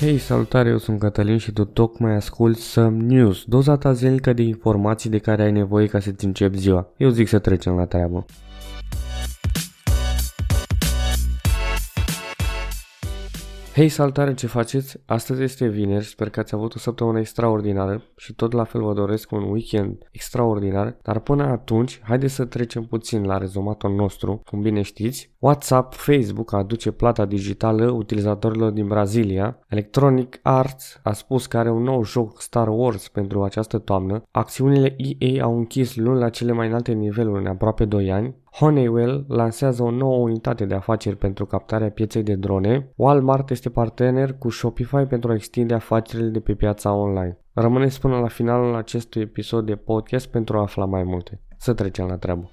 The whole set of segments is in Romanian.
Hei, salutare, eu sunt Cătălin și tu tocmai asculti Some News, doza ta zilnică de informații de care ai nevoie ca să-ți începi ziua. Eu zic să trecem la treabă. Hei, salutare, ce faceți? Astăzi este vineri, sper că ați avut o săptămână extraordinară și tot la fel vă doresc un weekend extraordinar, dar până atunci, haideți să trecem puțin la rezumatul nostru, cum bine știți. WhatsApp, Facebook aduce plata digitală utilizatorilor din Brazilia, Electronic Arts a spus că are un nou joc Star Wars pentru această toamnă, acțiunile EA au închis luni la cele mai înalte niveluri în aproape 2 ani, Honeywell lansează o nouă unitate de afaceri pentru captarea pieței de drone. Walmart este partener cu Shopify pentru a extinde afacerile de pe piața online. Rămâneți până la finalul acestui episod de podcast pentru a afla mai multe. Să trecem la treabă.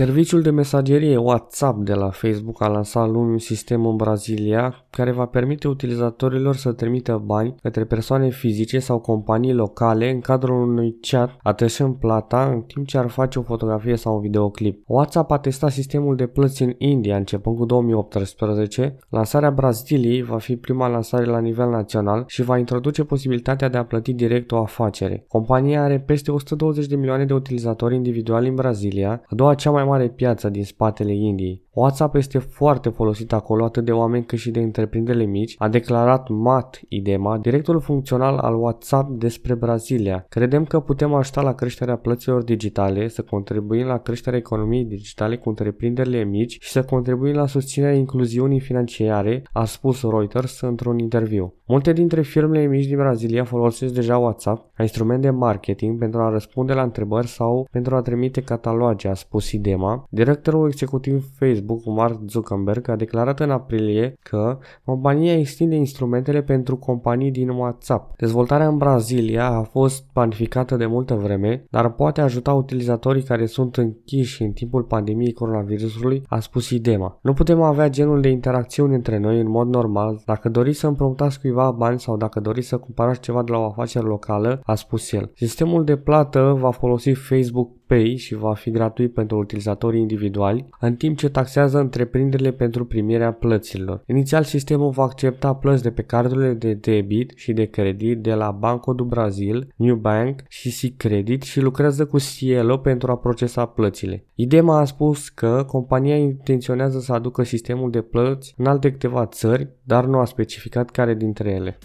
Serviciul de mesagerie WhatsApp de la Facebook a lansat luni un sistem în Brazilia care va permite utilizatorilor să trimită bani către persoane fizice sau companii locale în cadrul unui chat, ateșând plata în timp ce ar face o fotografie sau un videoclip. WhatsApp a testat sistemul de plăți în India începând cu 2018. Lansarea Braziliei va fi prima lansare la nivel național și va introduce posibilitatea de a plăti direct o afacere. Compania are peste 120 de milioane de utilizatori individuali în Brazilia, a doua cea mai mare piață din spatele Indiei. WhatsApp este foarte folosit acolo atât de oameni cât și de întreprinderile mici, a declarat Matt Idema, directorul funcțional al WhatsApp despre Brazilia. Credem că putem ajuta la creșterea plăților digitale, să contribuim la creșterea economiei digitale cu întreprinderile mici și să contribuim la susținerea incluziunii financiare, a spus Reuters într-un interviu. Multe dintre firmele mici din Brazilia folosesc deja WhatsApp ca instrument de marketing pentru a răspunde la întrebări sau pentru a trimite cataloge, a spus Idema. Directorul executiv Facebook Facebook, Mark Zuckerberg, a declarat în aprilie că compania extinde instrumentele pentru companii din WhatsApp. Dezvoltarea în Brazilia a fost planificată de multă vreme, dar poate ajuta utilizatorii care sunt închiși în timpul pandemiei coronavirusului, a spus Idema. Nu putem avea genul de interacțiuni între noi în mod normal. Dacă doriți să împrumutați cuiva bani sau dacă doriți să cumpărați ceva de la o afacere locală, a spus el. Sistemul de plată va folosi Facebook Pay și va fi gratuit pentru utilizatorii individuali, în timp ce taxează întreprinderile pentru primirea plăților. Inițial, sistemul va accepta plăți de pe cardurile de debit și de credit de la Banco do Brasil, New Bank și C-Credit și lucrează cu Cielo pentru a procesa plățile. Idema a spus că compania intenționează să aducă sistemul de plăți în alte câteva țări, dar nu a specificat care dintre ele.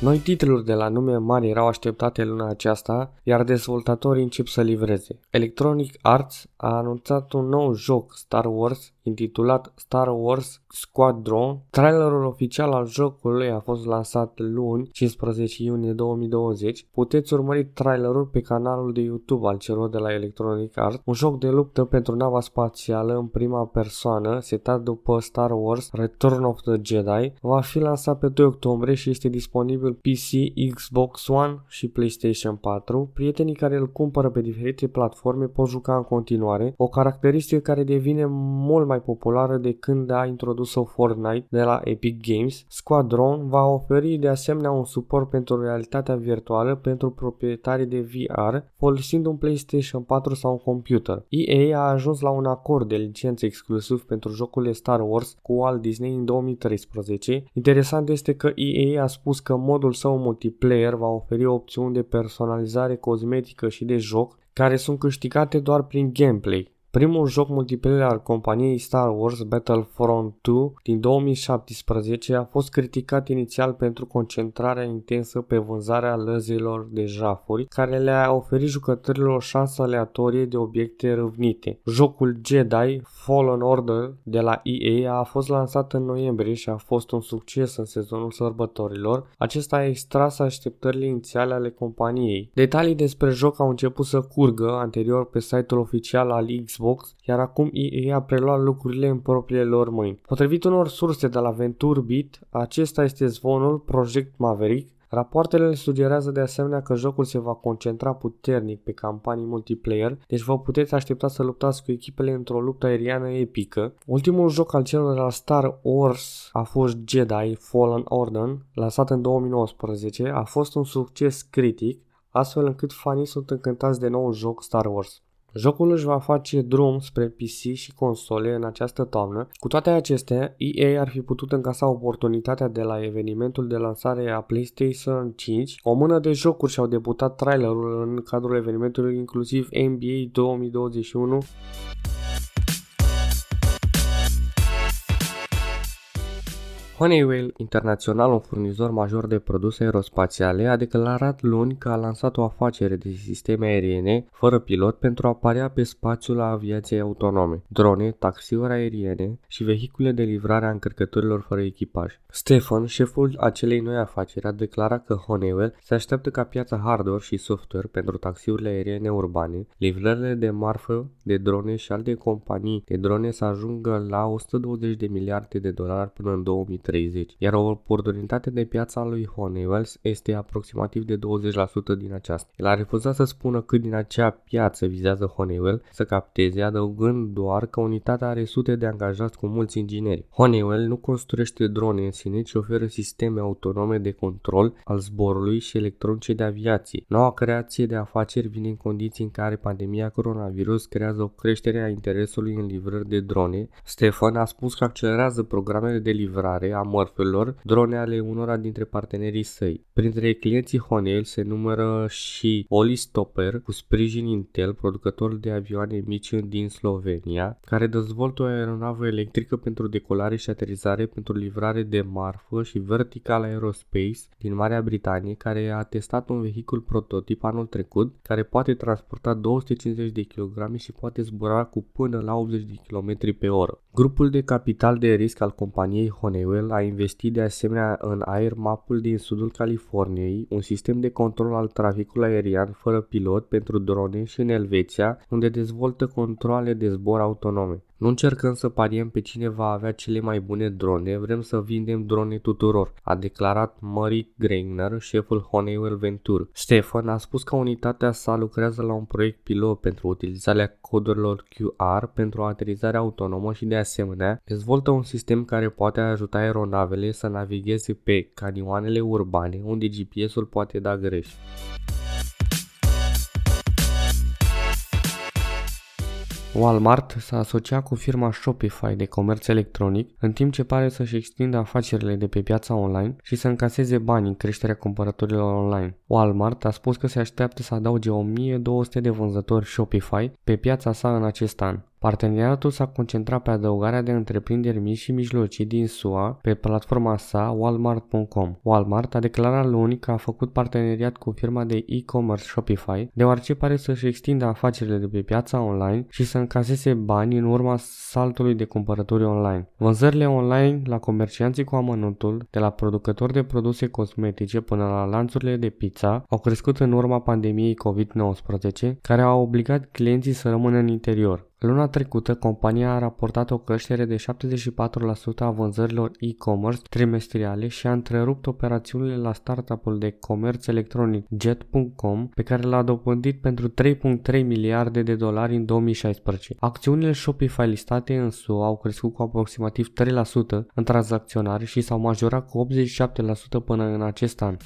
Noi titluri de la nume mari erau așteptate luna aceasta, iar dezvoltatorii încep să livreze. Electronic Arts a anunțat un nou joc Star Wars intitulat Star Wars Squadron. Trailerul oficial al jocului a fost lansat luni, 15 iunie 2020. Puteți urmări trailerul pe canalul de YouTube al celor de la Electronic Arts, un joc de luptă pentru nava spațială în prima persoană, setat după Star Wars Return of the Jedi. Va fi lansat pe 2 octombrie și este disponibil PC, Xbox One și PlayStation 4. Prietenii care îl cumpără pe diferite platforme pot juca în continuare, o caracteristică care devine mult mai populară de când a introdus-o Fortnite de la Epic Games. Squadron va oferi de asemenea un suport pentru realitatea virtuală pentru proprietarii de VR folosind un PlayStation 4 sau un computer. EA a ajuns la un acord de licență exclusiv pentru jocurile Star Wars cu Walt Disney în 2013. Interesant este că EA a spus că modul său multiplayer va oferi opțiuni de personalizare cosmetică și de joc care sunt câștigate doar prin gameplay. Primul joc multiplayer al companiei Star Wars Battlefront 2 din 2017 a fost criticat inițial pentru concentrarea intensă pe vânzarea lăzilor de jafuri, care le-a oferit jucătorilor o șansă aleatorie de obiecte râvnite. Jocul Jedi Fallen Order de la EA a fost lansat în noiembrie și a fost un succes în sezonul sărbătorilor. Acesta a extras așteptările inițiale ale companiei. Detalii despre joc au început să curgă anterior pe site-ul oficial al Xbox Xbox, iar acum EA a preluat lucrurile în propriile lor mâini. Potrivit unor surse de la VentureBeat, acesta este zvonul Project Maverick, Rapoartele sugerează de asemenea că jocul se va concentra puternic pe campanii multiplayer, deci vă puteți aștepta să luptați cu echipele într-o luptă aeriană epică. Ultimul joc al celor de la Star Wars a fost Jedi Fallen Order, lansat în 2019, a fost un succes critic, astfel încât fanii sunt încântați de nou joc Star Wars. Jocul își va face drum spre PC și console în această toamnă. Cu toate acestea, EA ar fi putut încasa oportunitatea de la evenimentul de lansare a PlayStation 5. O mână de jocuri și-au debutat trailerul în cadrul evenimentului inclusiv NBA 2021 Honeywell International, un furnizor major de produse aerospațiale, a declarat luni că a lansat o afacere de sisteme aeriene fără pilot pentru a aparea pe spațiul a aviației autonome, drone, taxiuri aeriene și vehicule de livrare a încărcătorilor fără echipaj. Stefan, șeful acelei noi afaceri, a declarat că Honeywell se așteaptă ca piața hardware și software pentru taxiurile aeriene urbane, livrările de marfă, de drone și alte companii de drone să ajungă la 120 de miliarde de dolari până în 2030. 30, iar o oportunitate de piață a lui Honeywell este aproximativ de 20% din aceasta. El a refuzat să spună cât din acea piață vizează Honeywell să capteze, adăugând doar că unitatea are sute de angajați cu mulți ingineri. Honeywell nu construiește drone în sine, ci oferă sisteme autonome de control al zborului și electronice de aviație. Noua creație de afaceri vine în condiții în care pandemia coronavirus creează o creștere a interesului în livrări de drone. Stefan a spus că accelerează programele de livrare a mărfurilor, drone ale unora dintre partenerii săi. Printre clienții Honeywell se numără și Stopper, cu sprijin Intel, producător de avioane mici din Slovenia, care dezvoltă o aeronavă electrică pentru decolare și aterizare pentru livrare de marfă și Vertical Aerospace din Marea Britanie, care a testat un vehicul prototip anul trecut, care poate transporta 250 de kg și poate zbura cu până la 80 de km pe oră. Grupul de capital de risc al companiei Honeywell a investit de asemenea în Air Mapul din sudul Californiei, un sistem de control al traficului aerian fără pilot pentru drone și în Elveția, unde dezvoltă controle de zbor autonome. Nu încercăm să pariem pe cine va avea cele mai bune drone, vrem să vindem drone tuturor, a declarat Murray Greiner, șeful Honeywell Venture. Stefan a spus că unitatea sa lucrează la un proiect pilot pentru utilizarea codurilor QR pentru aterizare autonomă și de asemenea dezvoltă un sistem care poate ajuta aeronavele să navigheze pe canioanele urbane unde GPS-ul poate da greș. Walmart s-a asociat cu firma Shopify de comerț electronic, în timp ce pare să-și extindă afacerile de pe piața online și să încaseze bani în creșterea cumpărătorilor online. Walmart a spus că se așteaptă să adauge 1200 de vânzători Shopify pe piața sa în acest an. Parteneriatul s-a concentrat pe adăugarea de întreprinderi mici și mijlocii din SUA pe platforma sa Walmart.com. Walmart a declarat luni că a făcut parteneriat cu firma de e-commerce Shopify, deoarece pare să-și extindă afacerile de pe piața online și să încaseze bani în urma saltului de cumpărături online. Vânzările online la comercianții cu amănuntul, de la producători de produse cosmetice până la lanțurile de pizza, au crescut în urma pandemiei COVID-19, care a obligat clienții să rămână în interior. Luna trecută, compania a raportat o creștere de 74% a vânzărilor e-commerce trimestriale și a întrerupt operațiunile la startup-ul de comerț electronic Jet.com, pe care l-a dobândit pentru 3.3 miliarde de dolari în 2016. Acțiunile Shopify listate în SUA au crescut cu aproximativ 3% în tranzacționare și s-au majorat cu 87% până în acest an.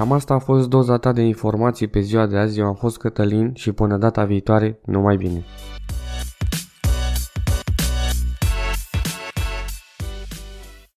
Cam asta a fost doza ta de informații pe ziua de azi. Eu am fost Cătălin și până data viitoare, numai bine!